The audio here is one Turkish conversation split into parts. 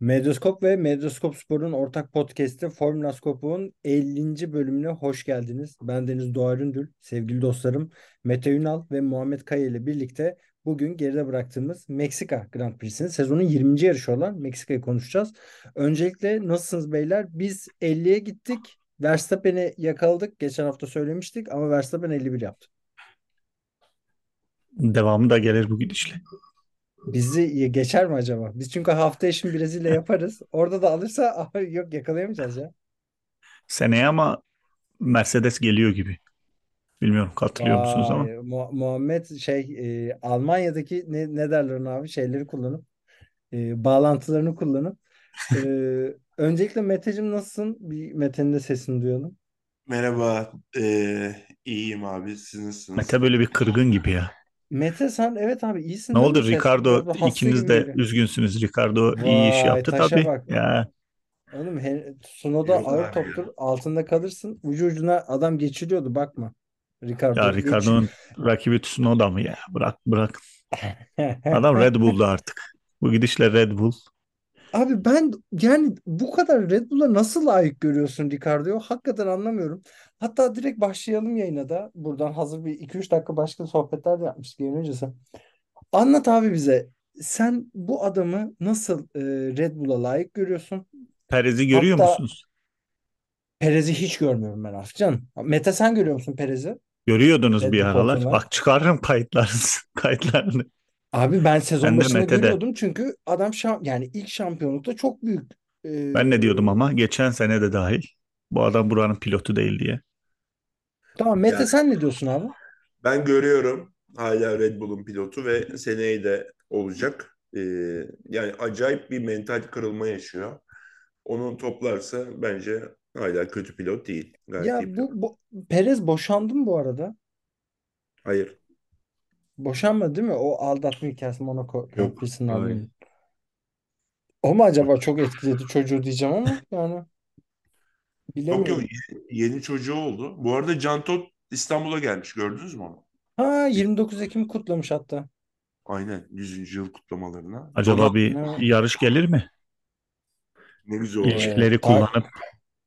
Medyaskop ve Medyaskop Spor'un ortak podcast'i Formula Scope'un 50. bölümüne hoş geldiniz. Ben Deniz Doğar Ündül, sevgili dostlarım Mete Ünal ve Muhammed Kaya ile birlikte bugün geride bıraktığımız Meksika Grand Prix'sinin sezonun 20. yarışı olan Meksika'yı konuşacağız. Öncelikle nasılsınız beyler? Biz 50'ye gittik. Verstappen'i yakaladık. Geçen hafta söylemiştik ama Verstappen 51 yaptı. Devamı da gelir bu gidişle. Bizi geçer mi acaba? Biz çünkü hafta içi Brezilya yaparız. Orada da alırsa yok yakalayamayacağız ya. Seneye ama Mercedes geliyor gibi. Bilmiyorum katılıyor musunuz ama. Vay, Mu- Muhammed şey e, Almanya'daki ne, ne derler ona abi şeyleri kullanıp e, bağlantılarını kullanıp e, öncelikle Meteciğim nasılsın? Bir Mete'nin de sesini duyalım. Merhaba, eee, iyiyim abi. Siz nasılsınız? Mete böyle bir kırgın gibi ya. Mete sen evet abi iyisin Ne oldu mi? Ricardo hasta ikiniz de geliyor. üzgünsünüz. Ricardo iyi iş Vay yaptı taşa tabii. bak. Ya Oğlum he, Tsunoda Yok ağır abi toptur altında kalırsın. Ucu ucuna adam geçiriyordu bakma. Ricardo ya. Ricardo'nun rakibi Tsunoda mı ya? Bırak bırak. Adam Red Bull'da artık. Bu gidişle Red Bull. Abi ben yani bu kadar Red Bull'a nasıl layık görüyorsun Ricardo'yu? Hakikaten anlamıyorum. Hatta direkt başlayalım yayına da. Buradan hazır bir 2-3 dakika başka sohbetler de yapmıştık yayın öncesi. Anlat abi bize. Sen bu adamı nasıl e, Red Bull'a layık görüyorsun? Perez'i görüyor Hatta musunuz? Perez'i hiç görmüyorum ben Afcan. Mete sen görüyor musun Perez'i? Görüyordunuz Red bir Bull aralar. koltuğuna. Bak çıkarırım kayıtlarını. kayıtlarını. Abi ben sezon Ben de başında Mete'de. görüyordum çünkü adam şam yani ilk şampiyonlukta çok büyük e, Ben ne diyordum ama geçen sene de dahil. Bu adam buranın pilotu değil diye. Tamam Mete Yani sen ne diyorsun abi? ben görüyorum hala Red Bull'un pilotu ve seneye de olacak. Eee, yani acayip bir mental kırılma yaşıyor. Onu toplarsa bence hala kötü pilot değil. Gayet Ya bu, bu Perez boşandı mı bu arada? Hayır, Boşanmadı değil mi? O aldatma hikayesi Monaco Grand yok, Prix'sinin hayır. ardından. O mu acaba çok etkiledi çocuğu diyeceğim ama yani Yok yok, bilemiyorum. ye- yeni çocuğu oldu. Bu arada Can Todt İstanbul'a gelmiş. Gördünüz mü onu? Ha 29 Ekim kutlamış hatta. Aynen 100. yıl kutlamalarına. Acaba Donald bir Ne, yarış gelir mi? ne güzel olur. İlişkileri e, ta- kullanıp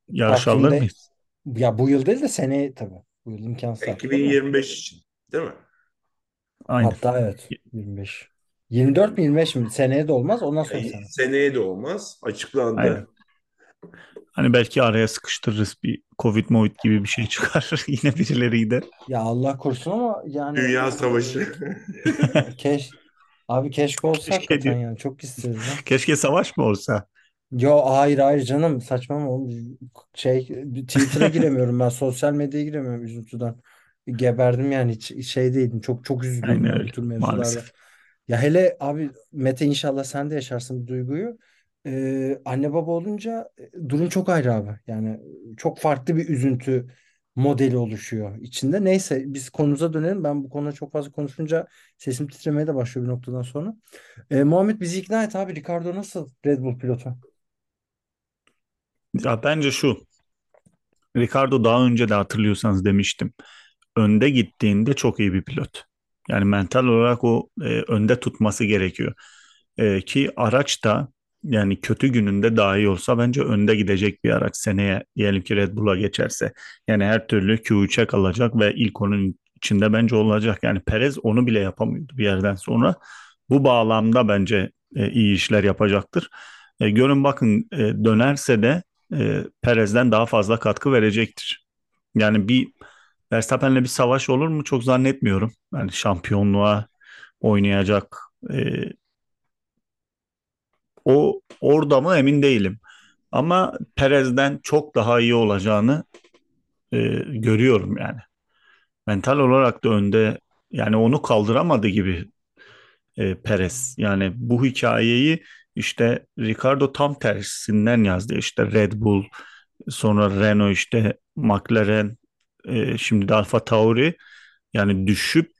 yarış alır takvimde mıyız? ya bu yıl değil de seneye tabii. Bu yıl imkansız artık ama. 2025 için, değil mi? Aynen. Hatta evet 25. 24 mi 25 mi? Seneye de olmaz. Ondan sonra E, sene. seneye de olmaz. Açıklandı. Aynen. Hani belki araya sıkıştırırız bir Covid Movid gibi bir şey çıkar. Yine birileri gider. Ya Allah korusun ama yani Dünya Savaşı. keş abi keşke olsa Keşke hakikaten diyor. yani çok isteriz ya. Keşke savaş mı olsa? Yo hayır hayır canım saçmalama oğlum. Şey Twitter'a giremiyorum ben sosyal medyaya giremiyorum üzüntüden. Geberdim yani hiç şey değildim. Çok çok üzülüyorum Aynen bu öyle. tür mevzularda. Maalesef. Ya hele abi Mete inşallah sen de yaşarsın bu duyguyu. Ee, anne baba olunca e, durum çok ayrı abi. Yani çok farklı bir üzüntü modeli oluşuyor içinde. Neyse biz konumuza dönelim. Ben bu konuda çok fazla konuşunca sesim titremeye de başlıyor bir noktadan sonra. Ee, Muhammed bizi ikna et abi. Ricardo nasıl Red Bull pilotu? Ya bence şu. Ricardo daha önce de hatırlıyorsanız demiştim. Önde gittiğinde çok iyi bir pilot. Yani mental olarak o e, önde tutması gerekiyor. E, ki araç da yani kötü gününde dahi olsa bence önde gidecek bir araç. Seneye diyelim ki Red Bull'a geçerse. Yani her türlü Q3'e kalacak ve ilk onun içinde bence olacak. Yani Perez onu bile yapamıyordu bir yerden sonra. Bu bağlamda bence e, iyi işler yapacaktır. E, görün bakın e, dönerse de e, Perez'den daha fazla katkı verecektir. Yani bir Verstappen'le bir savaş olur mu çok zannetmiyorum. Yani şampiyonluğa oynayacak e, o orada mı emin değilim. Ama Perez'den çok daha iyi olacağını e, görüyorum yani. Mental olarak da önde yani onu kaldıramadı gibi e, Perez. Yani bu hikayeyi işte Ricardo tam tersinden yazdı. İşte Red Bull Sonra Renault işte McLaren e, şimdi de Alfa Tauri yani düşüp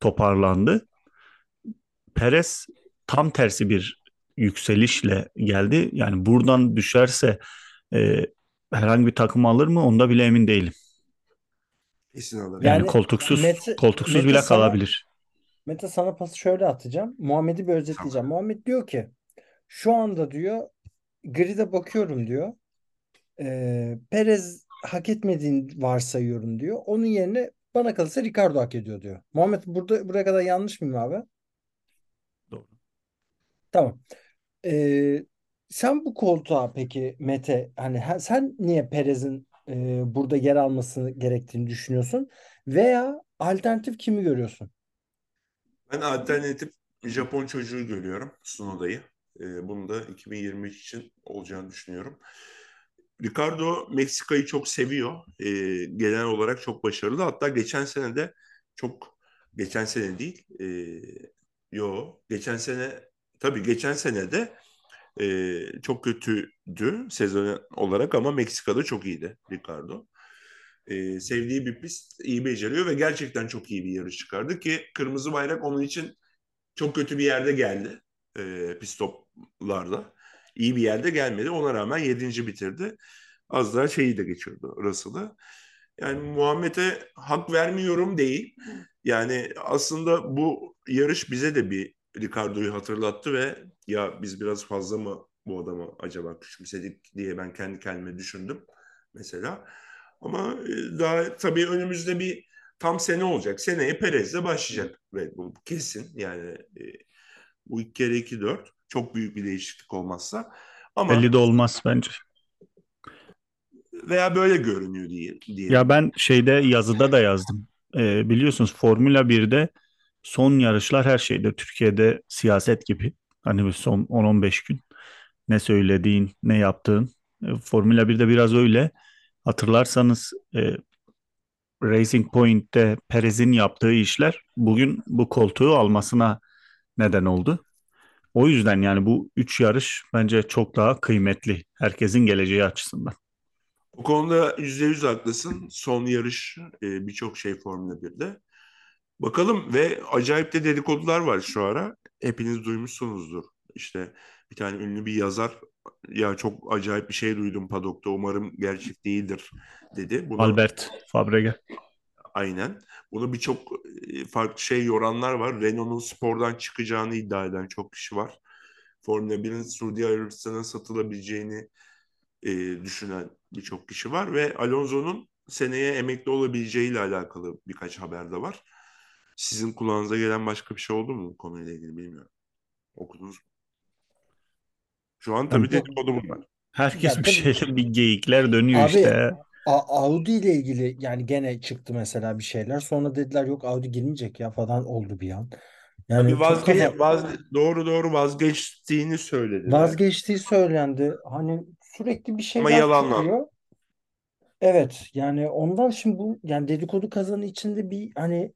toparlandı. Perez tam tersi bir yükselişle geldi. Yani buradan düşerse e, herhangi bir takım alır mı? Onda bile emin değilim. Kesin alır. Yani Yani koltuksuz Mete, koltuksuz Mete bile sana kalabilir. Mete sana pası şöyle atacağım. Muhammed'i bir özetleyeceğim. Muhammed diyor ki şu anda diyor grid'e bakıyorum diyor. Ee, Perez hak etmediğini varsayıyorum diyor. Onun yerine bana kalırsa Ricardo hak ediyor diyor. Muhammed burada buraya kadar yanlış mıyım abi? Doğru. Tamam. Ee, sen bu koltuğa peki Mete hani ha- sen niye Perez'in e, burada yer alması gerektiğini düşünüyorsun? Veya alternatif kimi görüyorsun? Ben alternatif Japon çocuğu görüyorum Tsunoda'yı. Ee, bunu da 2023 için olacağını düşünüyorum. Ricardo Meksika'yı çok seviyor. Ee, genel olarak çok başarılı. Hatta geçen sene de çok geçen sene değil. E, yo geçen sene tabii geçen sene de e, çok kötüydü sezon olarak ama Meksika'da çok iyiydi Ricardo. Ee, sevdiği bir pist iyi beceriyor ve gerçekten çok iyi bir yarış çıkardı ki kırmızı bayrak onun için çok kötü bir yerde geldi e, pit stoplarda. İyi bir yerde gelmedi. Ona rağmen yedinci bitirdi. Az daha şeyi de geçirdi Russell'ı. Yani Muhammed'e hak vermiyorum değil. Yani aslında bu yarış bize de bir Ricardo'yu hatırlattı ve ya biz biraz fazla mı bu adamı acaba küçümsedik diye ben kendi kendime düşündüm mesela. Ama e, daha tabii önümüzde bir tam sene olacak. Seneye Perez'le başlayacak Red Bull kesin. Yani e, bu iki kere iki dört çok büyük bir değişiklik olmazsa. Ama Belli de olmaz bence. veya böyle görünüyor diye diyelim. Ya ben şeyde yazıda da yazdım. Ee, biliyorsunuz Formula 1'de son yarışlar her şeydir. Türkiye'de siyaset gibi. Hani bir son 10-15 gün ne söylediğin, ne yaptığın. E, Formula 1'de biraz öyle. Hatırlarsanız e, Racing Point'te Perez'in yaptığı işler bugün bu koltuğu almasına neden oldu. O yüzden yani bu üç yarış bence çok daha kıymetli herkesin geleceği açısından. Bu konuda yüzde yüz haklısın. Son yarış e, birçok şey Formula 1'de. Bakalım ve acayip de dedikodular var şu ara. Hepiniz duymuşsunuzdur. İşte bir tane ünlü bir yazar ya çok acayip bir şey duydum padokta umarım gerçek değildir dedi. Bunu Albert Fabrega. Aynen. Bunu birçok farklı şey yoranlar var. Renault'un spordan çıkacağını iddia eden çok kişi var. Formula 1'in Suudi Arabistan'a satılabileceğini e, düşünen birçok kişi var ve Alonso'nun seneye emekli olabileceğiyle alakalı birkaç haber de var. Sizin kulağınıza gelen başka bir şey oldu mu bu konuyla ilgili bilmiyorum. Okudunuz mu? Şu an tabii Yani bu- dedikodu bunlar. Herkes Ya bir şeyle bir geyikler dönüyor Abi işte. A- Audi ile ilgili yani gene çıktı mesela bir şeyler. Sonra dediler yok Audi girmeyecek ya falan oldu bir an. Yani Tabii vazge kafa- vaz doğru doğru vazgeçtiğini söylediler. vazgeçtiği söylendi. Hani sürekli bir Ama şeyler yalanlar. çıkıyor. Evet yani ondan şimdi bu yani dedikodu kazanı içinde bir hani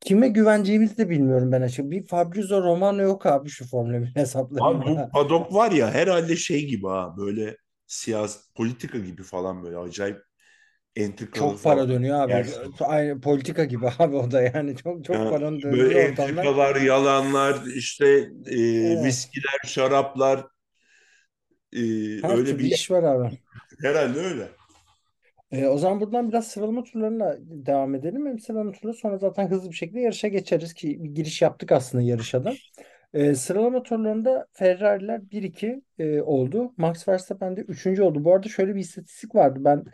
kime güveneceğimizi de bilmiyorum ben açıkçası. Bir Fabrizio Romano yok abi şu Formula 1 Abi bu hesaplarında. padok var ya herhalde şey gibi ha böyle siyasi politika gibi falan böyle acayip entrikalı Çok para dönüyor abi. Gerçekten. Aynı politika gibi abi o da yani çok çok Ya paranın böyle döndüğü ortamlar. entrikalar, yalanlar, işte e, Evet. viskiler, şaraplar e, Her öyle bir iş var abi. herhalde öyle. Ee, o zaman buradan biraz sıralama turlarına devam edelim. Hem sıralama turları sonra zaten hızlı bir şekilde yarışa geçeriz ki bir giriş yaptık aslında yarışa da. Ee, sıralama turlarında Ferrari'ler 1-2 e, oldu. Max Verstappen de 3. oldu. Bu arada şöyle bir istatistik vardı. Ben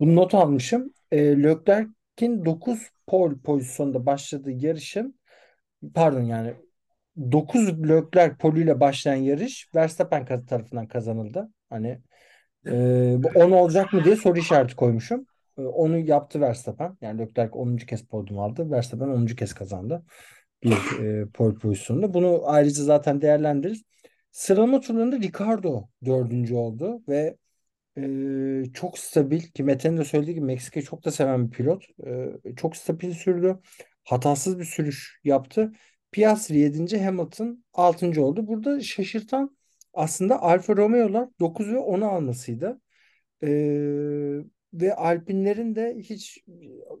bunu not almışım. E, Leclerc'in 9 pole pozisyonda başladığı yarışın pardon yani 9 Leclerc polüyle başlayan yarış Verstappen tarafından kazanıldı. Hani ee, bu 10 olacak mı diye soru işareti koymuşum. Ee, onu yaptı Verstappen. Yani Leclerc 10. kez podyum aldı. Verstappen 10. kez kazandı. Bir e, pole pozisyonunda. Bunu ayrıca zaten değerlendiririz. Sıralama turlarında Ricardo dördüncü oldu ve e, çok stabil ki Mete'nin de söylediği gibi Meksika'yı çok da seven bir pilot. E, çok stabil sürdü. Hatasız bir sürüş yaptı. Piastri 7. Hamilton 6. oldu. Burada şaşırtan aslında Alfa Romeo'lar 9 ve 10'u almasıydı. Ee, ve Alpinlerin de hiç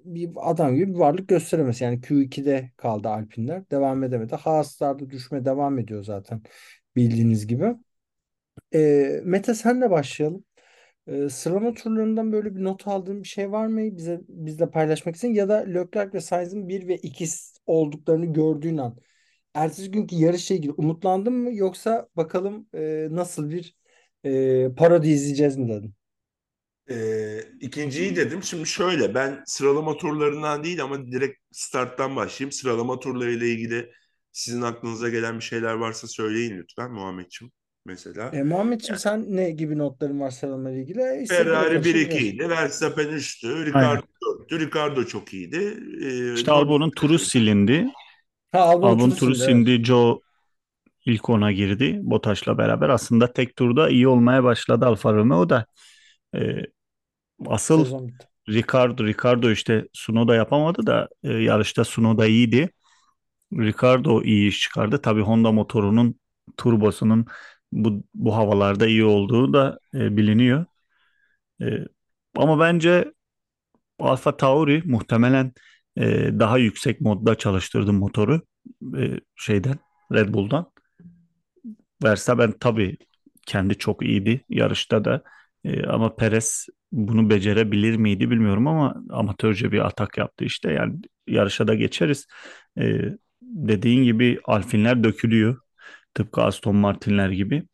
bir adam gibi bir varlık gösteremez. Yani Q2'de kaldı Alpinler. Devam edemedi. Haas'larda düşme devam ediyor zaten bildiğiniz gibi. Ee, Mete senle başlayalım. Ee, sıralama turlarından böyle bir not aldığın bir şey var mı? Bize bizle paylaşmak için ya da Leclerc ve Sainz'in 1 ve 2 olduklarını gördüğün an ertesi günkü yarışla ilgili umutlandın mı yoksa bakalım e, nasıl bir e, parodi izleyeceğiz mi dedin? Ee, ikinciyi dedim. Şimdi şöyle ben sıralama turlarından değil ama direkt starttan başlayayım. Sıralama turlarıyla ilgili sizin aklınıza gelen bir şeyler varsa söyleyin lütfen Muhammedciğim mesela. E, Muhammedciğim sen ne gibi notların var sıralama ile ilgili? İstediğin Ferrari kadar 1-2 şey idi. Verstappen 3'tü. Aynen. Ricardo 4'tü. Ricardo çok iyiydi. Ee, İşte Albon'un turu silindi. Ha Albon Albon turu turu sildi, evet. silindi. Joe ilk ona girdi Bottas'la beraber. Aslında tek turda iyi olmaya başladı Alfa Romeo da. Ee, asıl Sezon bitti. Ricardo, Ricardo işte Tsunoda yapamadı da e, yarışta Tsunoda iyiydi. Ricardo iyi iş çıkardı. Tabii Honda motorunun turbosunun bu, bu havalarda iyi olduğu da e, biliniyor. E, ama bence Alfa Tauri muhtemelen e, daha yüksek modda çalıştırdı motoru e, şeyden Red Bull'dan. Verstappen tabii kendi çok iyiydi yarışta da E, ama Perez bunu becerebilir miydi bilmiyorum ama amatörce bir atak yaptı işte yani yarışa da geçeriz. E, dediğin gibi Alfinler dökülüyor tıpkı Aston Martin'ler gibi.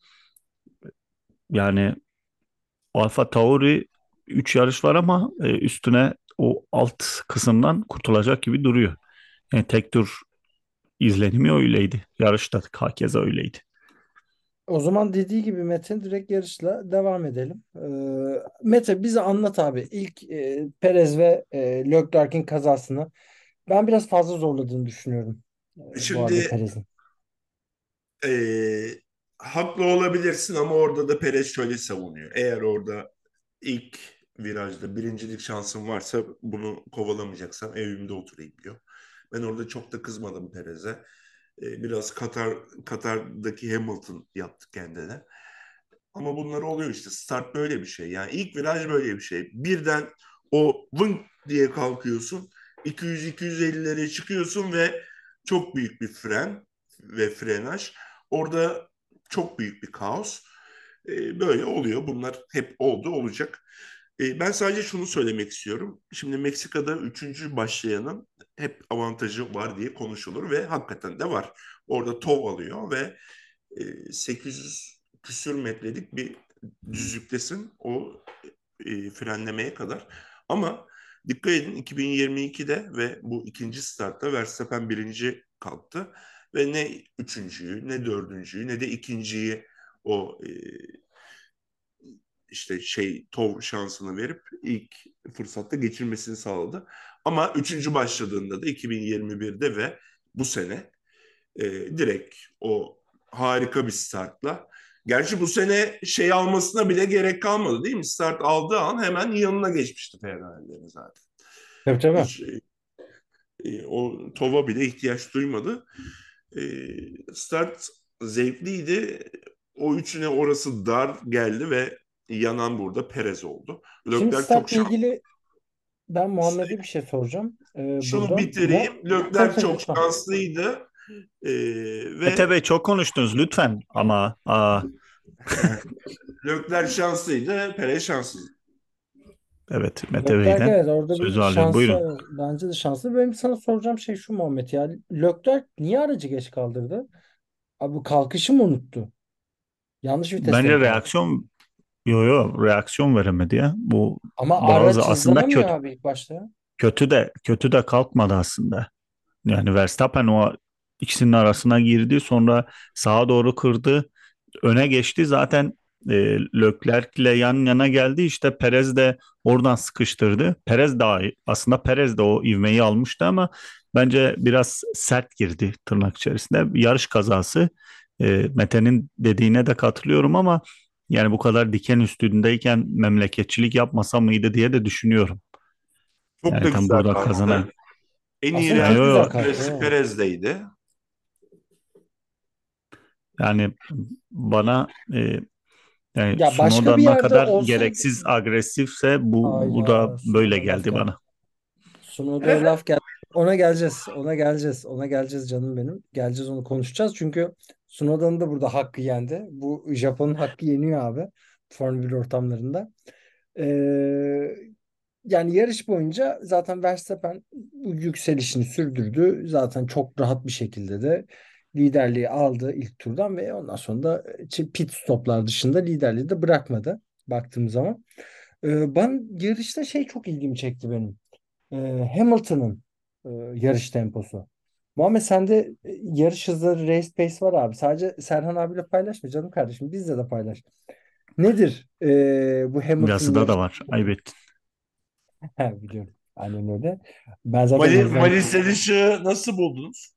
Yani Alfa Tauri 3 yarış var ama e, üstüne o alt kısımdan kurtulacak gibi duruyor. Yani tek tur izlenimi öyleydi. Yarışta hakeza öyleydi. O zaman dediği gibi Mete direkt yarışla devam edelim. Ee, Mete bize anlat abi. İlk e, Perez ve e, Leclerc'in kazasını. Ben biraz fazla zorladığını düşünüyorum. e, Şimdi Perez'in. Ee, haklı olabilirsin ama orada da Perez şöyle savunuyor. Eğer orada ilk virajda birincilik şansım varsa bunu kovalamayacaksan evimde oturayım diyor. Ben orada çok da kızmadım Perez'e. Ee, biraz Katar Katar'daki Hamilton yaptı kendine. Ama bunlar oluyor işte. Start böyle bir şey. Yani ilk viraj böyle bir şey. Birden o vın diye kalkıyorsun. 200-250'lere çıkıyorsun ve çok büyük bir fren ve frenaj. Orada çok büyük bir kaos. Ee, böyle oluyor. Bunlar hep oldu, olacak. Ee, ben sadece şunu söylemek istiyorum. Şimdi Meksika'da üçüncü başlayanın hep avantajı var diye konuşulur ve hakikaten de var. Orada tov alıyor ve e, 800 küsür metrelik bir düzlüktesin o e, frenlemeye kadar. Ama dikkat edin 2022'de ve bu ikinci startta Verstappen birinci kalktı ve ne üçüncüyü ne dördüncüyü ne de ikinciyi o e, işte şey tov şansını verip ilk fırsatta geçirmesini sağladı. Ama üçüncü başladığında da 2021'de ve bu sene e, direkt o harika bir startla Gerçi bu sene şey almasına bile gerek kalmadı değil mi? Start aldığı an hemen yanına geçmişti Ferrari'lerin zaten. Tabii tabii. Hiç, e, o tova bile ihtiyaç duymadı. E, start zevkliydi. O üçüne orası dar geldi ve yanan burada Perez oldu. Leclerc çok şanslı. ilgili ben Muhammed'e bir şey soracağım. Ee, Şunu buradan. bitireyim. Tabii çok lütfen. şanslıydı. E, ve Mete Bey çok konuştunuz lütfen ama aa, Leclerc şanslıydı. Perez şanssız. evet Mete Bey'den evet orada bir sözü alıyorum. Buyurun. bence de şanslı. Benim sana soracağım şey şu Muhammed ya. Leclerc niye aracı geç kaldırdı? Abi bu kalkışı mı unuttu? Yanlış viteste Bence reaksiyon yo yo reaksiyon veremedi ya. Bu Ama bazı aslında kötü abi ilk başta. kötü de kötü de kalkmadı aslında. Yani Verstappen o ikisinin arasına girdi, sonra sağa doğru kırdı, öne geçti. Zaten e, Leclerc'le yan yana geldi. İşte Perez de oradan sıkıştırdı. Perez daha. Aslında Perez de o ivmeyi almıştı ama bence biraz sert girdi tırnak içerisinde. Yarış kazası. E, Mete'nin dediğine de katılıyorum ama yani bu kadar diken üstündeyken memleketçilik yapmasa mıydı diye de düşünüyorum. Çok Yani da tam güzel burada kalktı. kazanan En iyi evet. Perez'deydi. Yani bana e, Yani Ya başka Sunoda bir yerde kadar olsaydı gereksiz agresifse bu bu da böyle geldi bana. Sunoda'ya laf geldi. Ona geleceğiz. Ona geleceğiz. Ona geleceğiz canım benim. Geleceğiz onu konuşacağız. Çünkü Sunoda'nın da burada hakkı yendi. Bu Japon'un hakkı yeniyor abi. Formula 1 ortamlarında. Ee, yani yarış boyunca zaten Verstappen bu yükselişini sürdürdü. Zaten çok rahat bir şekilde de liderliği aldı ilk turdan ve ondan sonra da pit stoplar dışında liderliği de bırakmadı baktığım zaman. Ee, ben yarışta şey çok ilgimi çekti benim. Ee, Hamilton'ın e, yarış temposu. Muhammed sende e, yarış hızları race pace var abi. Sadece Serhan abiyle paylaşma canım kardeşim. Bizle de paylaş. Nedir e, bu Hamilton Yazıda yarış da var. Ayıp ettin. Biliyorum. Aynen öyle. Ben zaten Mali, yazıdan... Mali Seliş'i nasıl buldunuz?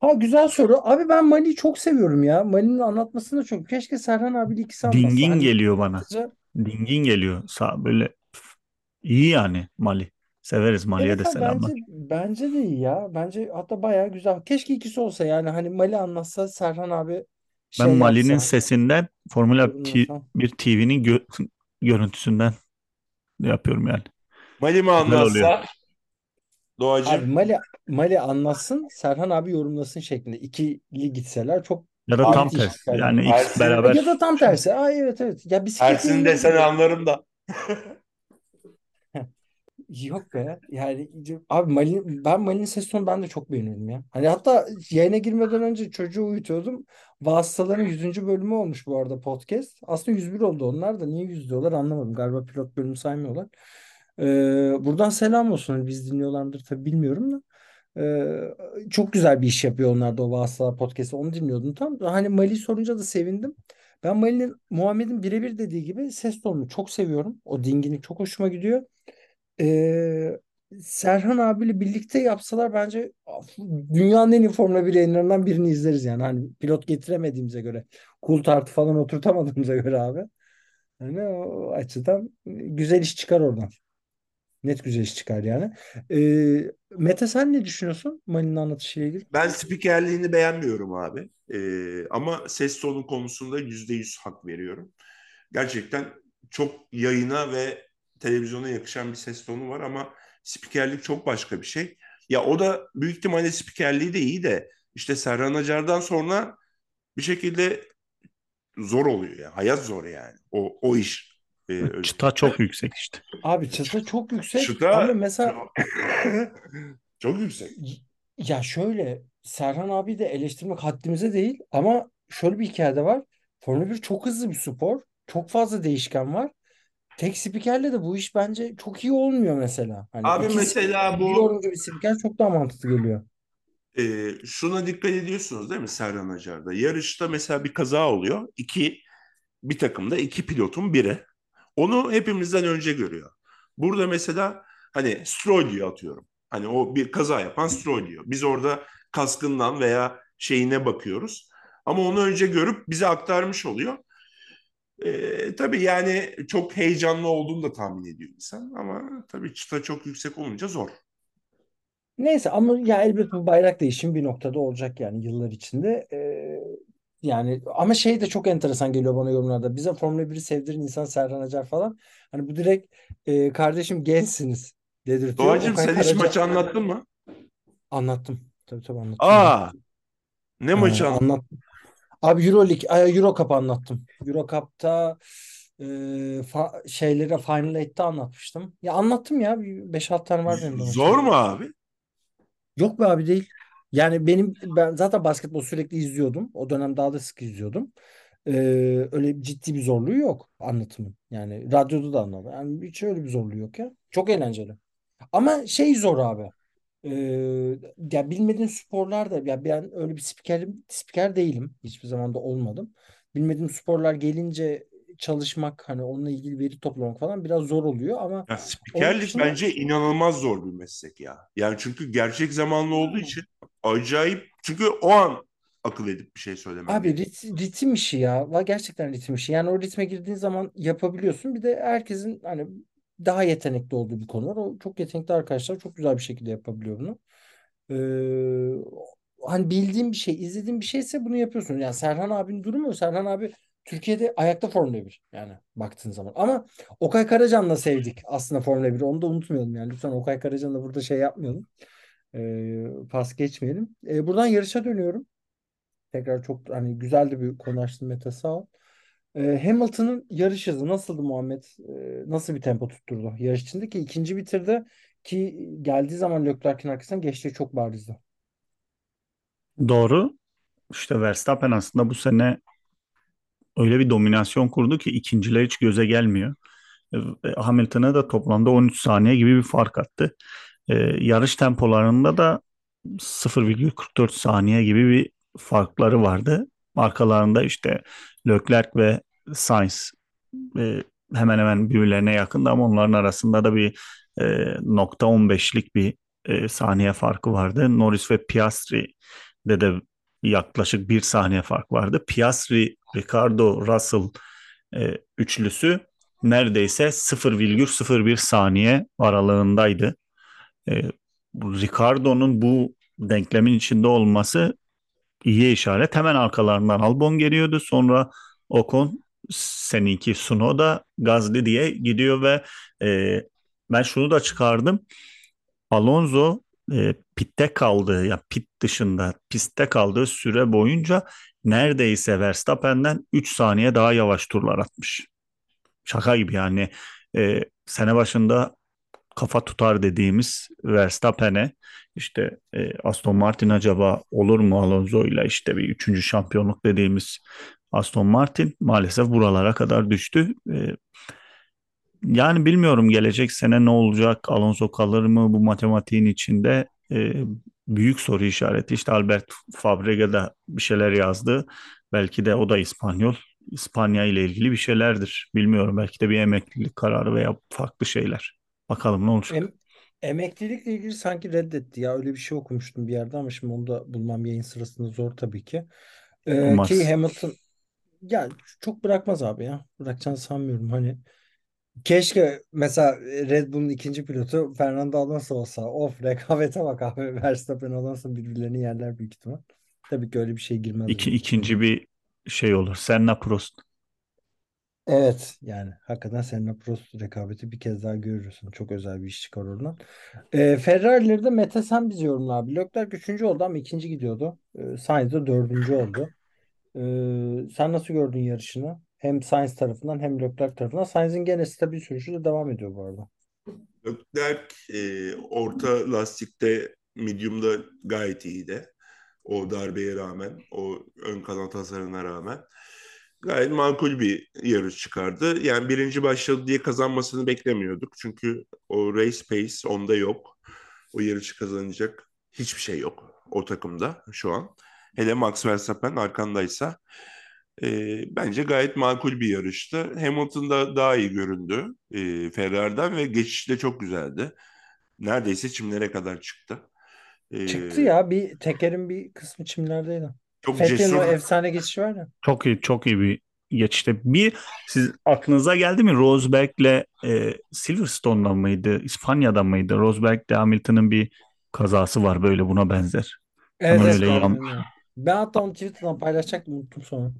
Ha güzel soru. Abi ben Mali'yi çok seviyorum ya. Mali'nin anlatmasını çok. Keşke Serhan abiyle ikisi anlatsa. Dingin Hani geliyor bana. Dingin geliyor. Sağ böyle iyi yani Mali. Severiz Mali'ye Evet de abi, selamlar. bence bence de iyi ya. Bence hatta bayağı güzel. Keşke ikisi olsa yani hani Mali anlatsa Serhan abi Ben şey Mali'nin yapsa. sesinden Formula yorumlasa. 1 TV'nin gö- görüntüsünden yapıyorum yani. Mali mi Güzel oluyor. anlatsa? Abi Doğacığım. Mali Mali anlatsın, Serhan abi yorumlasın şeklinde ikili gitseler çok Ya da Abi tam net iş tersi. çıkar Yani yani. ikisi Ersin- beraber Ya da tam tersi. Aa evet evet. Ya bisiklet Ersin desen gibi. anlarım da. Yok be. Yani abi Mali, ben Mali'nin ses tonu ben de çok beğeniyorum ya. Hani hatta yayına girmeden önce çocuğu uyutuyordum. Vasıtaların 100. bölümü olmuş bu arada podcast. Aslında 101 oldu onlar da. Niye 100 diyorlar anlamadım. Galiba pilot bölümü saymıyorlar. Ee, buradan selam olsun. Hani biz dinliyorlar mıdır tabii bilmiyorum da. Ee, çok güzel bir iş yapıyor onlar da o Vasıtalar podcast'i. Onu dinliyordum tam. Hani Mali sorunca da sevindim. Ben Mali'nin Muhammed'in birebir dediği gibi ses tonunu çok seviyorum. O dinginlik çok hoşuma gidiyor. Ee, Serhan abiyle birlikte yapsalar bence dünyanın en iyi Formula 1 yayınlarından birini izleriz yani. Hani pilot getiremediğimize göre, Coulthard'ı falan oturtamadığımıza göre abi. Yani o açıdan güzel iş çıkar oradan. Net güzel iş çıkar yani. Ee, Mete sen ne düşünüyorsun Mali'nin anlatışıyla ilgili? Ben spikerliğini beğenmiyorum abi. Ee, ama ses tonu konusunda yüzde yüz hak veriyorum. Gerçekten çok yayına ve televizyona yakışan bir ses tonu var ama spikerlik çok başka bir şey. Ya o da büyük ihtimalle spikerliği de iyi de işte Serhan Acar'dan sonra bir şekilde zor oluyor ya. Hayat zor yani. O, o iş. Ee, öyle. çıta çok yüksek işte. Abi çıta çok yüksek Çıta ama mesela çok yüksek. Ya şöyle Serhan abi de eleştirmek haddimize değil ama şöyle bir hikayede var. Formula 1 çok hızlı bir spor. Çok fazla değişken var. Tek spikerle de bu iş bence çok iyi olmuyor mesela. Hani Abi iki mesela spiker, bir bu yorumcu bir spiker çok daha mantıklı geliyor. e, şuna dikkat ediyorsunuz değil mi Serhan Acar'da? Yarışta mesela bir kaza oluyor. İki, bir takımda iki pilotun biri. Onu hepimizden önce görüyor. Burada mesela hani Stroll diyor atıyorum. Hani o bir kaza yapan Stroll diyor. Biz orada kaskından veya şeyine bakıyoruz. Ama onu önce görüp bize aktarmış oluyor. E, tabii yani çok heyecanlı olduğunu da tahmin ediyor insan. Ama tabii çıta çok yüksek olunca zor. Neyse ama ya elbet bu bayrak değişimi bir noktada olacak yani yıllar içinde. Ee, yani ama şey de çok enteresan geliyor bana yorumlarda. Bize Formula 1'i sevdiren insan Serhan Acar falan. Hani bu direkt e, kardeşim gençsiniz dedirtiyor. Doğacığım sen hiç maçı anlattın mı? anlattım. Tabii tabii anlattım. Aa, ne Ee, maçı anlattın? anlattım. Abi Euroleague, ay, Euro Cup anlattım. Euro Cup'ta e, fa- şeyleri Final Eight'te anlatmıştım. Ya anlattım ya. 5-6 tane var benim Zor mu abi? Yok be abi değil. Yani benim ben zaten basketbol sürekli izliyordum. O dönem daha da sık izliyordum. Ee, öyle ciddi bir zorluğu yok anlatımın. Yani radyoda da anladım. Yani hiç öyle bir zorluğu yok ya. Çok eğlenceli. Ama şey zor abi. Ee, ya bilmediğin sporlar da ya ben öyle bir spikerim, spiker değilim. Hiçbir zaman da olmadım. Bilmediğim sporlar gelince çalışmak hani onunla ilgili veri toplamak falan biraz zor oluyor ama Ya spikerlik dışında bence inanılmaz zor bir meslek ya. Yani çünkü gerçek zamanlı olduğu için acayip. Çünkü o an akıl edip bir şey söylemen Abi rit, ritim işi ya. Gerçekten ritim işi. Yani o ritme girdiğin zaman yapabiliyorsun. Bir de herkesin hani daha yetenekli olduğu bir konu var. O çok yetenekli arkadaşlar çok güzel bir şekilde yapabiliyor bunu. Ee, hani bildiğin bir şey, izlediğin bir şeyse bunu yapıyorsun. Yani Serhan abinin durumu Serhan abi Türkiye'de ayakta Formula 1 yani baktığın zaman. Ama Okay Karacan'la sevdik aslında Formula 1'i. Onu da unutmayalım yani. Lütfen Okay Karacan'la burada şey yapmayalım. Ee, pas geçmeyelim. Ee, buradan yarışa dönüyorum. Tekrar çok hani güzel bir konu açtın Mete sağ ol. Ee, Hamilton'ın yarış hızı nasıldı Muhammed? Ee, nasıl bir tempo tutturdu yarış içinde ki ikinci bitirdi ki geldiği zaman Leclerc'in arkasından geçtiği çok barizdi. Doğru. İşte Verstappen aslında bu sene öyle bir dominasyon kurdu ki ikinciler hiç göze gelmiyor. E, Hamilton'a da toplamda 13 saniye gibi bir fark attı. E, yarış tempolarında da 0,44 saniye gibi bir farkları vardı. Arkalarında işte Leclerc ve Sainz e, hemen hemen birbirlerine yakındı ama onların arasında da bir e, nokta 15'lik bir e, saniye farkı vardı. Norris ve Piastri de de yaklaşık bir saniye fark vardı. Piastri, Ricardo, Russell e, üçlüsü neredeyse 0,01 saniye aralığındaydı. E, Ricardo'nun bu denklemin içinde olması iyi işaret. Hemen arkalarından Albon geliyordu. Sonra Ocon, seninki Tsunoda, Gasly diye gidiyor ve e, ben şunu da çıkardım. Alonso e, pitte kaldığı ya pit dışında pistte kaldığı süre boyunca neredeyse Verstappen'den 3 saniye daha yavaş turlar atmış. Şaka gibi yani. E, sene başında kafa tutar dediğimiz Verstappen'e işte e, Aston Martin acaba olur mu Alonso ile işte bir üçüncü şampiyonluk dediğimiz Aston Martin maalesef buralara kadar düştü. E, yani bilmiyorum gelecek sene ne olacak? Alonso kalır mı bu matematiğin içinde? E, büyük soru işareti. İşte Albert Fabrega da bir şeyler yazdı. Belki de o da İspanyol. İspanya ile ilgili bir şeylerdir. Bilmiyorum. Belki de bir emeklilik kararı veya farklı şeyler. Bakalım ne olacak. Em emeklilikle ilgili sanki reddetti ya öyle bir şey okumuştum bir yerde ama şimdi onu da bulmam yayın sırasında zor tabii ki. Ee, Olmaz. ki Hamilton ya çok bırakmaz abi ya. Bırakacağını sanmıyorum hani. Keşke mesela Red Bull'un ikinci pilotu Fernando Alonso olsa. Of rekabete bak abi. Verstappen Alonso birbirlerini yerler büyük ihtimal. Tabii ki öyle bir şey girmez. İki, ikinci bir şey olur. Senna Prost. Evet yani hakikaten Senna Prost rekabeti bir kez daha görürsün. Çok özel bir iş çıkar oradan. Ee, Ferrari'leri de Mete sen bizi yorumla abi. Leclerc üçüncü oldu ama ikinci gidiyordu. Ee, Sainz de dördüncü oldu. Ee, sen nasıl gördün yarışını? Hem Sainz tarafından hem Leclerc tarafından. Sainz'in gene stabil sürüşü de devam ediyor bu arada. Leclerc e, orta lastikte medium'da gayet iyiydi. O darbeye rağmen, o ön kanat hasarına rağmen gayet makul bir yarış çıkardı. Yani birinci başladı diye kazanmasını beklemiyorduk. Çünkü o race pace onda yok. O yarışı kazanacak hiçbir şey yok o takımda şu an. Hele Max Verstappen arkandaysa e, bence gayet makul bir yarıştı. Hamilton da daha iyi göründü e, Ferrari'den ve geçişi de çok güzeldi. Neredeyse çimlere kadar çıktı. E, Çıktı ya bir tekerin bir kısmı çimlerdeydi. Çok Fettel'in o cesur. efsane geçişi var ya. Çok iyi, çok iyi bir geçişte. Bir siz aklınıza geldi mi Rosberg'le e, Silverstone'dan mıydı? İspanya'dan mıydı? Rosberg'le Hamilton'ın bir kazası var böyle buna benzer. Evet Hemen öyle yan-. Ben hatta onu Twitter'dan paylaşacaktım unuttum sonra.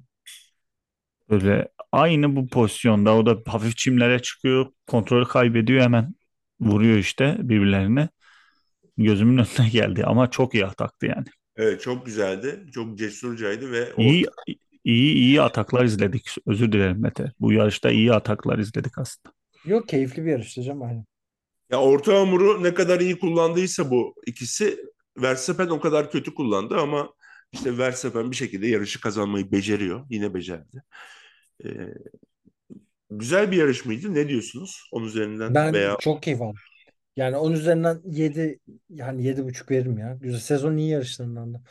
Böyle aynı bu pozisyonda o da hafif çimlere çıkıyor, kontrolü kaybediyor hemen vuruyor işte birbirlerine. Gözümün önüne geldi ama çok iyi ataktı yani. Evet çok güzeldi. Çok cesurcaydı ve İyi iyi iyi ataklar izledik. Özür dilerim Mete. Bu yarışta iyi ataklar izledik aslında. Yok keyifli bir yarıştı canım aynen. Ya orta hamuru ne kadar iyi kullandıysa bu ikisi Verstappen o kadar kötü kullandı ama işte Verstappen bir şekilde yarışı kazanmayı beceriyor. Yine becerdi. Ee, güzel bir yarış mıydı? Ne diyorsunuz? Onun üzerinden Ben veya çok keyif aldım. Yani 10 üzerinden 7 yani 7,5 veririm ya. Güzel. Sezon iyi yarışlarından da.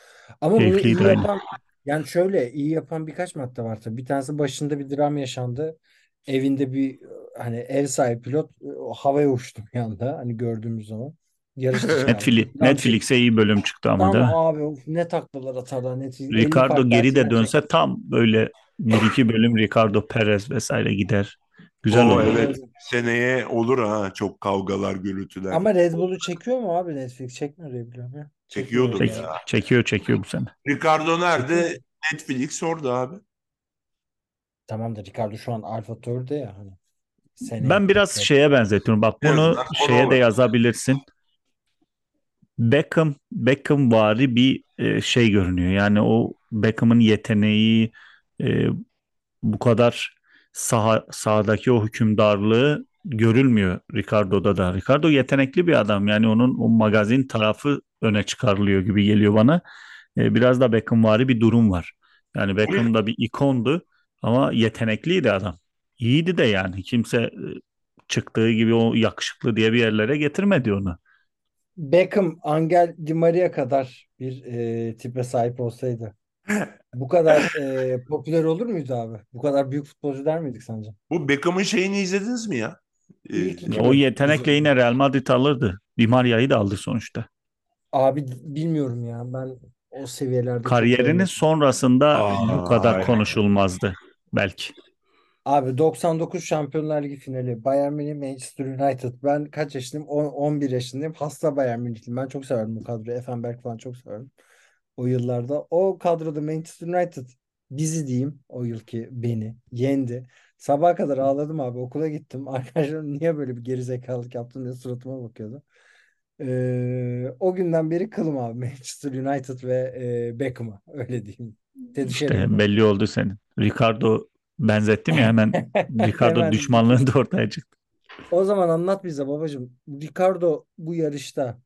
Ama bunu iyi Keyifliydi aynen. yapan yani şöyle iyi yapan birkaç madde var tabii. Bir tanesi başında bir dram yaşandı. Evinde bir hani ev sahibi pilot o havaya uçtu bir anda hani gördüğümüz zaman. Yarış dışı kaldı. Netflix, çekti. Netflix'e iyi bölüm çıktı ama değil mi? abi of, ne taklalar atarlar Netflix. 50 Ricardo farklı geri de dönse çekti. tam böyle bir iki bölüm Ricardo Perez vesaire gider. Güzel o olur. evet seneye olur ha çok kavgalar gürültüler. Ama Red Bull'u çekiyor mu abi Netflix? Çekmiyor diye biliyorum ya. Çekiyordur Çekmiyor Çek- ya. çekiyor çekiyor bu sene. Ricardo nerede? Çekiyor. Netflix orada abi. Tamam da Ricardo şu an Alfa Tauri'de ya hani. Seneye Ben biraz tekrar- şeye benzetiyorum. Bak Biraz bunu daha şeye de yazabilirsin. Beckham, Beckham vari bir e, şey görünüyor. Yani o Beckham'ın yeteneği e, bu kadar saha, sahadaki o hükümdarlığı görülmüyor Ricardo'da da. Ricardo yetenekli bir adam. Yani onun o magazin tarafı öne çıkarılıyor gibi geliyor bana. E, biraz da Beckham vari bir durum var. Yani Beckham da bir ikondu ama yetenekliydi adam. İyiydi de yani. Kimse e, çıktığı gibi o yakışıklı diye bir yerlere getirmedi onu. Beckham, Angel Di Maria kadar bir e, tipe sahip olsaydı bu kadar e, popüler olur muydu abi? Bu kadar büyük futbolcu der miydik sence? Bu Beckham'ın şeyini izlediniz mi ya? Ee, O yetenekle yine Real Madrid alırdı. Di Maria'yı da aldı sonuçta. Abi bilmiyorum ya ben o seviyelerde Kariyerinin sonrasında Aa, bu kadar aynen. konuşulmazdı belki. Abi 99 Şampiyonlar Ligi finali Bayern Münih Manchester United. Ben kaç yaşındayım? On- 11 yaşındayım. Hasta Bayern Münih'liyim. Ben çok severdim bu kadroyu. Effenberg falan çok severdim. O yıllarda. O kadroda Manchester United bizi diyeyim o yılki beni yendi. Sabaha kadar ağladım abi. Okula gittim. Arkadaşlarım niye böyle bir gerizekalılık yaptın diye suratıma bakıyordu. Ee, o günden beri kılım abi. Manchester United ve e, Beckham'a. Öyle diyeyim. İşte belli oldu senin. Ricardo benzettim ya hemen Ricardo Hemen. düşmanlığın da ortaya çıktı. O zaman anlat bize babacığım. Ricardo bu yarışta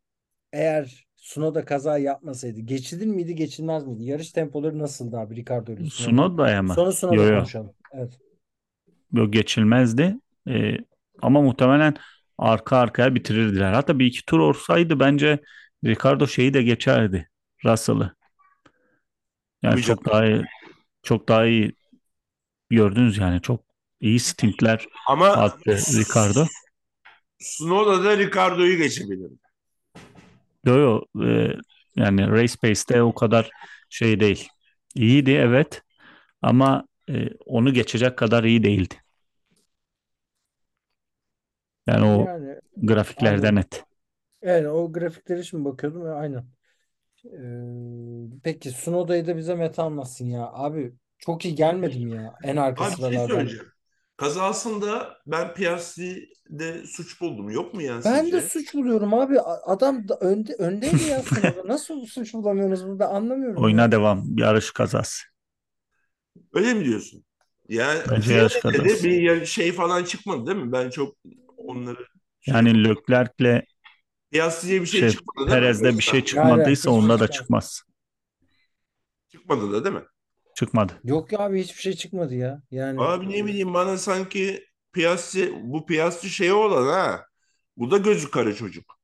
eğer Tsunoda kaza yapmasaydı geçilir miydi geçilmez miydi? Yarış tempoları nasıldı abi Ricardo ile Tsunoda? Tsunoda'ya mı? Sonra Tsunoda Yo, yo. konuşalım. Evet. Yok geçilmezdi. Ee, ama muhtemelen arka arkaya bitirirdiler. Hatta bir iki tur olsaydı bence Ricardo şeyi de geçerdi. Russell'ı. Yani çok daha iyi, çok daha iyi gördünüz yani çok iyi stintler Ama attı Ricardo. Tsunoda da Ricardo'yu geçebilir. Yo, yo, e, yani race pace'te o kadar şey değil. İyiydi evet ama e, onu geçecek kadar iyi değildi. Yani o Yani grafiklerde Aynen. net. evet o grafiklere şimdi bakıyordum ve aynen. Ee, peki Tsunoda'yı da bize meta anlatsın ya. Abi çok iyi gelmedi mi ya? En arka Abi bir şey sıralardan. söyleyeceğim. Kazasında ben Piastri'de suç buldum. Yok mu ya Ben sizce? de suç buluyorum abi. Adam da önde öndeydi ya. Nasıl suç bulamıyorsunuz bunu? Ben anlamıyorum. Oyuna devam. Yarış kazası. Öyle mi diyorsun? Yani Bence yarış de kazası. bir şey falan çıkmadı değil mi? Ben çok onları şey Yani Leclerc'le Piastri'ye bir şey, şey, çıkmadı değil mi? Perez'de bir şey çıkmadıysa Aynen, onda da çıkmaz. Çıkmadı da değil mi? Çıkmadı. Yok ya abi hiçbir şey çıkmadı ya. Yani Abi ne bileyim bana sanki Piastri bu Piastri şey olan ha. Bu da gözü kara çocuk.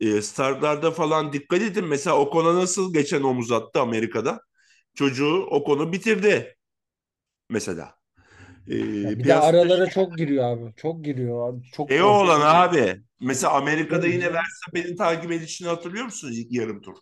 E, startlarda falan dikkat edin. Mesela Ocon'a nasıl geçen omuz attı Amerika'da. Çocuğu Ocon'u bitirdi. Mesela. E, ya bir de Piastri aralara çok giriyor abi. Çok giriyor abi. Çok korkunç. olan abi. Mesela Amerika'da yine. Verstappen'in takip edişini hatırlıyor musunuz ilk yarım tur?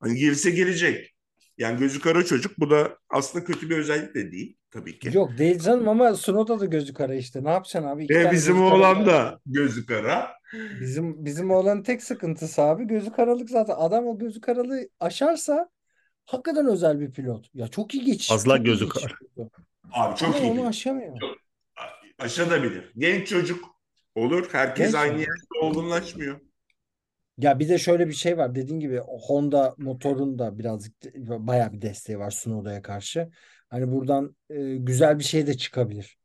Hani girse girecek. Yani gözü kara çocuk. Bu da aslında kötü bir özellik de değil tabii ki. Yok değil canım ama Tsunoda da gözü kara işte. Ne yapacaksın abi? İki tane bizim oğlan da gözü kara. Bizim bizim oğlanın tek sıkıntısı abi gözü karalık zaten. Adam o gözü karalığı aşarsa hakikaten özel bir pilot. Ya çok iyi geçiş. Fazla çok gözü kara. pilot. Abi çok Ama iyi. onu aşamıyor. Aşabilir. Genç çocuk olur. Herkes Genç aynı mi? yaşta olgunlaşmıyor. Ya bir de şöyle bir şey var. Dediğin gibi Honda motorun da birazcık bayağı bir desteği var Tsunoda'ya karşı. Hani buradan e, güzel bir şey de çıkabilir.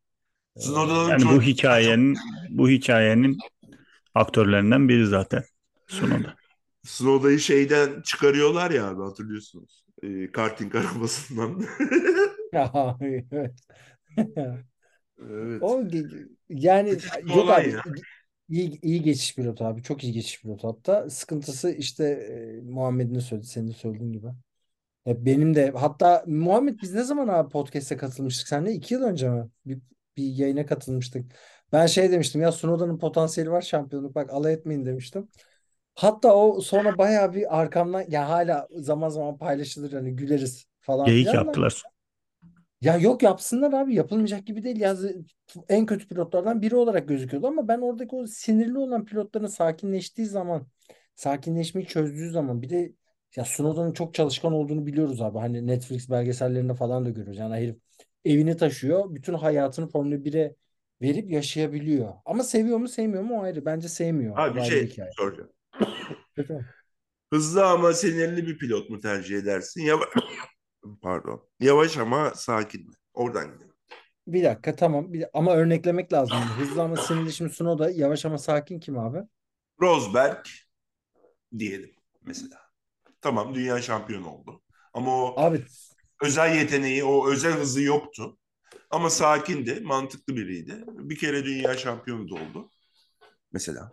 E, Tsunoda'nın Yani bu çocuk- hikayenin bu hikayenin aktörlerinden biri zaten Tsunoda. Tsunoda'yı şeyden çıkarıyorlar ya abi hatırlıyorsunuz. Ee, karting arabasından. Ya, evet. evet. O yani bir yok olay abi ya. İyi, iyi geçiş pilotu abi. Çok iyi geçiş pilotu hatta. Sıkıntısı işte e, Muhammed'in de söyledi. Senin de söylediğin gibi. Ya benim de hatta Muhammed biz ne zaman abi podcast'e katılmıştık? Senle iki yıl önce mi? Bir, bir yayına katılmıştık. Ben şey demiştim ya Tsunoda'nın potansiyeli var şampiyonluk bak alay etmeyin demiştim. Hatta o sonra bayağı bir arkamdan ya hala zaman zaman paylaşılır hani güleriz falan Geyik filan da. yaptılar. Ya yok yapsınlar abi yapılmayacak gibi değil. Ya z- en kötü pilotlardan biri olarak gözüküyordu ama ben oradaki o sinirli olan pilotların sakinleştiği zaman, sakinleşmeyi çözdüğü zaman bir de ya Tsunoda'nın çok çalışkan olduğunu biliyoruz abi. Hani Netflix belgesellerinde falan da görüyoruz. Yani herif evini taşıyor. Bütün hayatını Formula 1'e verip yaşayabiliyor. Ama seviyor mu sevmiyor mu o ayrı. Bence sevmiyor. Abi O bir şey hikaye. soracağım. Kötü. Hızlı ama sinirli bir pilot mu tercih edersin? Yavaş, pardon. Yavaş ama sakin? Oradan gidelim. Bir dakika tamam. Bir, ama örneklemek lazım. Hızlı ama sinirli şimdi Tsunoda. Yavaş ama sakin kim abi? Rosberg diyelim mesela. Tamam dünya şampiyonu oldu. Ama o Abi özel yeteneği, o özel hızı yoktu. Ama sakindi, mantıklı biriydi. Bir kere dünya şampiyonu da oldu. Mesela.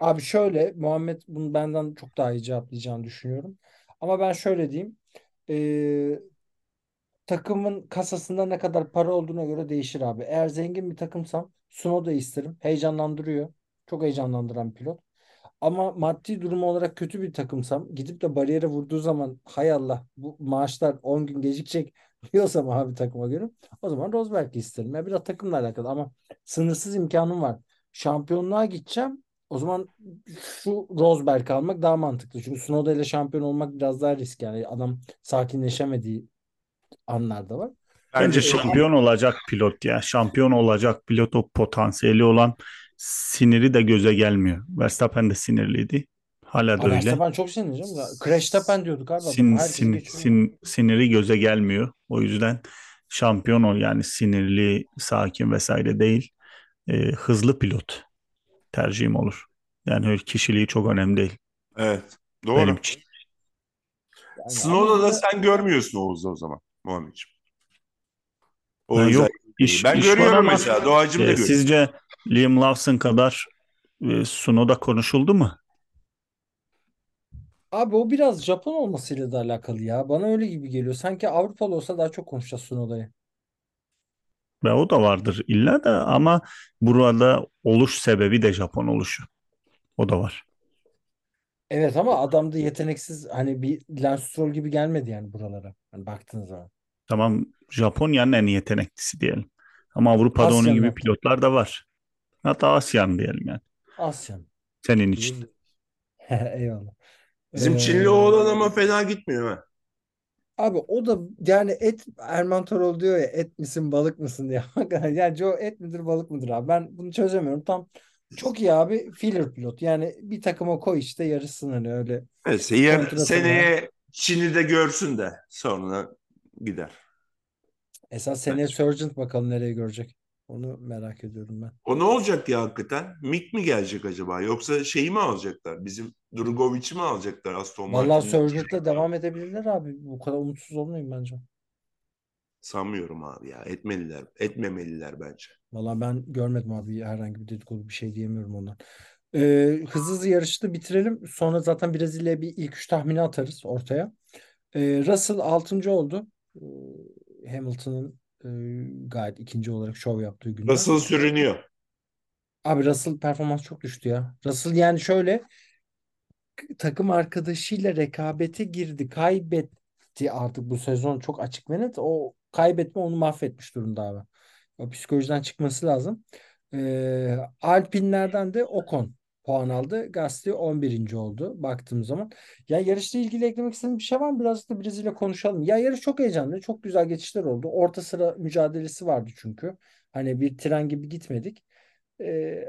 Abi şöyle Muhammed bunu benden çok daha iyi cevaplayacağını düşünüyorum. Ama ben şöyle diyeyim. Ee, takımın kasasında ne kadar para olduğuna göre değişir abi. Eğer zengin bir takımsam Tsunoda'yı isterim. Heyecanlandırıyor. Çok heyecanlandıran pilot. Ama maddi durumu olarak kötü bir takımsam gidip de bariyere vurduğu zaman hay Allah bu maaşlar 10 gün gecikecek diyorsam abi takıma göre o zaman Rosberg'i isterim. Ya biraz takımla alakalı ama sınırsız imkanım var. Şampiyonluğa gideceğim. O zaman şu Rosberg almak daha mantıklı. Çünkü Tsunoda ile şampiyon olmak biraz daha risk. Yani adam sakinleşemediği anlar da var. Bence şampiyon olacak pilot ya. Şampiyon olacak pilot o potansiyeli olan siniri de göze gelmiyor. Verstappen de sinirliydi. Hala da öyle. Verstappen çok sinirli canım. Crash Tapen diyorduk abi. Sin, sin, sin- siniri göze gelmiyor. O yüzden şampiyon ol yani sinirli, sakin vesaire değil. Ee, hızlı pilot tercihim olur. Yani öyle kişiliği çok önemli değil Evet. benim Doğru. için. Yani Snow'da da sen görmüyorsun Oğuz'da o zaman Muhammedciğim. O Ha, yok, iş- ben iş görüyorum ama, mesela. Doğacım da Ee, görüyor. sizce Liam Lawson kadar e, Sunoda konuşuldu mu? Abi o biraz Japon olmasıyla da alakalı ya. Bana öyle gibi geliyor. Sanki Avrupalı olsa daha çok konuşacağız Tsunoda'yı. Ve o da vardır illa da ama burada oluş sebebi de Japon oluşu. O da var. Evet ama adam da yeteneksiz hani bir Lance Stroll gibi gelmedi yani buralara. Hani baktığın zaman. Tamam Japonya'nın en yeteneklisi diyelim. Ama Avrupa'da onun Asya'nın gibi hatta. pilotlar da var. Hatta Asyan diyelim yani. Asyan. Senin için. Eyvallah. Bizim Ee, Çinli oğlan ama fena gitmiyor ha. Abi o da yani et Erman Toroğlu diyor ya et misin balık mısın diye. Yani Joe et midir balık mıdır abi? Ben bunu çözemiyorum. Tam çok iyi abi filler pilot. Yani bir takıma koy işte yarışsın hani öyle. Ya, Kontratı seneye Çin'i de görsün de sonra gider. Esas seneye Surgeon bakalım nereye görecek. Onu merak ediyorum ben. O ne olacak ya hakikaten? Mick mi gelecek acaba? Yoksa şeyi mi alacaklar? Bizim Drogovic'i mi alacaklar Aston Vallahi Martin'in? Surgeon'la devam edebilirler abi. Bu kadar umutsuz olmayın bence. Sanmıyorum abi ya. Etmeliler. Etmemeliler bence. Vallahi ben görmedim abi herhangi bir dedikodu bir şey diyemiyorum ondan. Ee, hızlı hızlı yarışı da bitirelim. Sonra zaten Brezilya'ya bir ilk üç tahmini atarız ortaya. Ee, Russell 6. oldu. Ee, Hamilton'ın e, gayet ikinci olarak şov yaptığı günde. Nasıl sürünüyor? Abi Russell performans çok düştü ya. Russell yani şöyle takım arkadaşıyla rekabete girdi. Kaybetti artık bu sezon çok açık ve net. O kaybetme onu mahvetmiş durumda abi. O psikolojiden çıkması lazım. Ee, Alpinlerden de Ocon puan aldı. Gasly 11. oldu baktığım zaman. Ya yarışla ilgili eklemek istediğim bir şey var mı? Birazcık da Brezilya konuşalım. Ya yarış çok heyecanlı. Çok güzel geçişler oldu. Orta sıra mücadelesi vardı çünkü. Hani bir tren gibi gitmedik. Ee,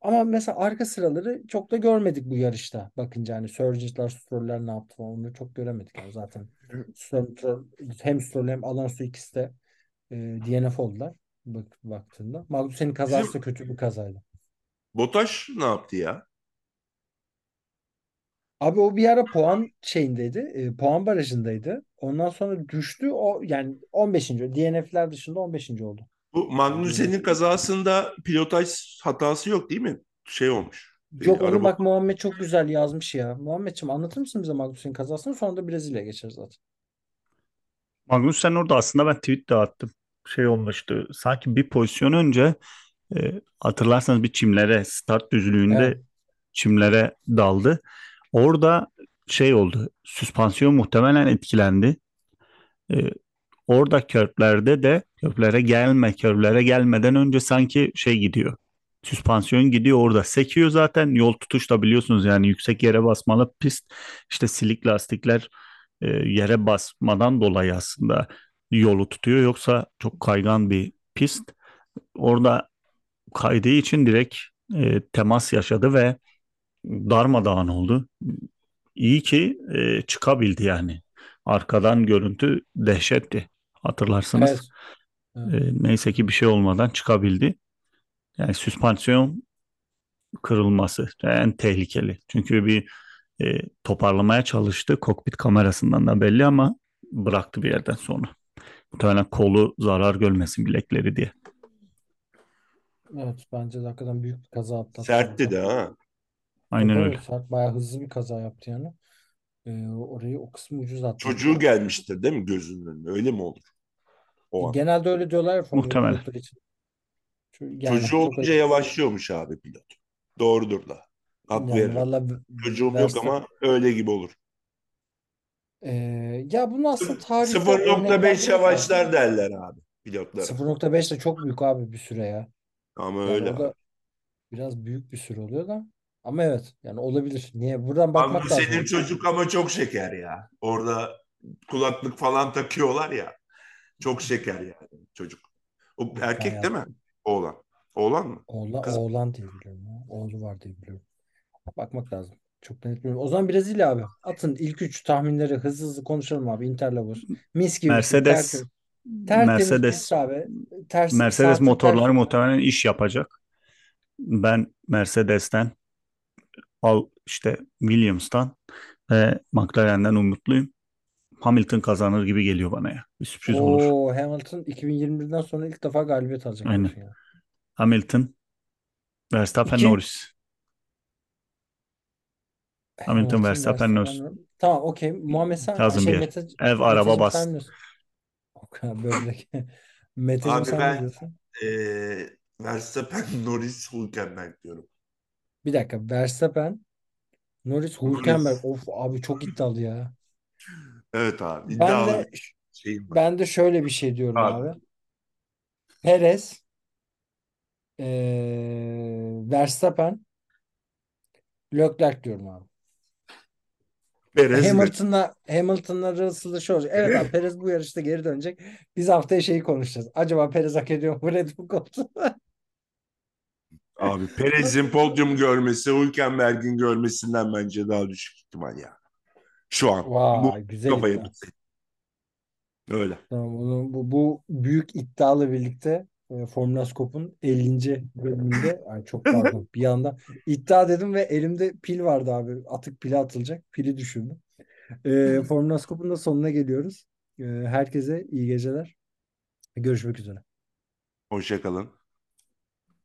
ama mesela arka sıraları çok da görmedik bu yarışta. Bakınca hani Surgeon'lar, Stroll'ler ne yaptı onları çok göremedik. Yani zaten Stroll, hem Stroll hem Alonso ikisi de e, DNF oldular bak, baktığında. Magnussen'in kazası Bizim- kötü bir kazaydı. Botaş ne yaptı ya? Abi o bir ara puan şeyindeydi. e, puan barajındaydı. Ondan sonra düştü. O yani 15. DNF'ler dışında 15. oldu. Bu Magnussen'in kazasında pilotaj hatası yok değil mi? Şey olmuş. Yok Ee, onu araba- bak Muhammed çok güzel yazmış ya. Muhammedciğim anlatır mısın bize Magnussen'in kazasını? Sonra da Brezilya'ya geçeriz zaten. Magnussen orada aslında ben tweet de attım. Şey olmuştu. Sanki bir pozisyon önce e, hatırlarsanız bir çimlere start düzlüğünde Evet. çimlere daldı. Orada şey oldu. Süspansiyon muhtemelen etkilendi. E, orada körplerde de körplere gelme, körplere gelmeden önce sanki şey gidiyor. Süspansiyon gidiyor orada. Sekiyor zaten. Yol tutuş da biliyorsunuz yani yüksek yere basmalı pist. işte silik lastikler e, yere basmadan dolayı aslında yolu tutuyor yoksa çok kaygan bir pist. Orada kaydığı için direkt e, temas yaşadı ve darmadağın oldu. İyi ki e, çıkabildi yani. Arkadan görüntü dehşetti. Hatırlarsınız. Evet. Evet. E, neyse ki bir şey olmadan çıkabildi. Yani süspansiyon kırılması en tehlikeli. Çünkü bir e, toparlamaya çalıştı. Kokpit kamerasından da belli ama bıraktı bir yerden sonra. Muhtemelen kolu zarar görmesin bilekleri diye. Evet bence de hakikaten büyük bir kaza atlattı. Sertti de ha. Aynen öyle. Sert, bayağı hızlı bir kaza yaptı yani. Ee, orayı o kısmı ucuz atlattı. Çocuğu gelmiştir değil mi gözünün önüne? Öyle mi olur? O an. Genelde öyle diyorlar ya Formula Muhtemelen. pilotları için. Çünkü yani Çocuğu çok olunca yavaşlıyormuş abi pilot. Doğrudur da. Hak yani veririm. valla Çocuğum yok Verstappen- ama öyle gibi olur. Ee, ya bunu aslında tarihte 0.5 örnekler yavaşlar derler abi pilotlara. 0.5 de çok büyük abi bir süre ya. Ama Yani öyle o da biraz büyük bir süre oluyor da. Ama evet yani olabilir. Niye? Buradan Abi bakmak lazım. senin çocuk ama çok şeker ya. Orada kulaklık falan takıyorlar ya. Çok şeker yani çocuk. O erkek ya- değil mi? Oğlan. Oğlan mı? Oğlan, Kız- oğlan diye biliyorum. ya. Oğlu var diye biliyorum. Bakmak lazım. Çok net bilmiyorum. O zaman Brezilya abi. Atın ilk üç tahminleri hızlı hızlı konuşalım abi. Interlagos. Mis gibi. Mercedes tertemiz- tertemiz Mercedes abi. Ters, Mercedes motorları ters- muhtemelen iş yapacak. Ben Mercedes'ten al işte Williams'tan ve McLaren'den umutluyum. Hamilton kazanır gibi geliyor bana ya. Bir sürpriz olur. Oo, Hamilton 2021'den sonra ilk defa galibiyet alacak. Aynen. ya. Hamilton, Verstappen, İki- Norris. Hamilton, Verstappen, Norris. Tamam okey. Muhammed sen Yazın şey, bir yer. Ev, araba, bas. sen böyle. Meteciğim Abi sen ben- ne diyorsun? Ee, Verstappen, Norris, Hülkenberg diyorum. Bir dakika. Verstappen, Norris, Norris. Hülkenberg. Of abi çok iddialı ya. Evet abi. Ben iddialı de bir şeyim var. ben de şöyle bir şey diyorum Abi. abi. Perez, eee, Verstappen, Leclerc diyorum abi. Perez mi? Hamilton'la Hamilton'la Russell'ı şey olacak. Evet abi Perez bu yarışta geri dönecek. Biz haftaya şeyi konuşacağız. Acaba Perez hak ediyor mu Red Bull koltuğu? Abi Perez'in podyum görmesi Hülkenberg'in görmesinden bence daha düşük ihtimal ya. Şu an. Vay bu güzel bitsin. Öyle. Tamam, bu, bu büyük iddialı birlikte e, Formula Scope'un 50. bölümünde ay çok pardon bir anda iddia dedim ve elimde pil vardı abi. Atık pili atılacak. Pili düşürdüm. E, Formula Scope'un da sonuna geliyoruz. E, herkese iyi geceler. Görüşmek üzere. Hoşça kalın.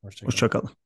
Hoşça kalın. Hoşçakalın.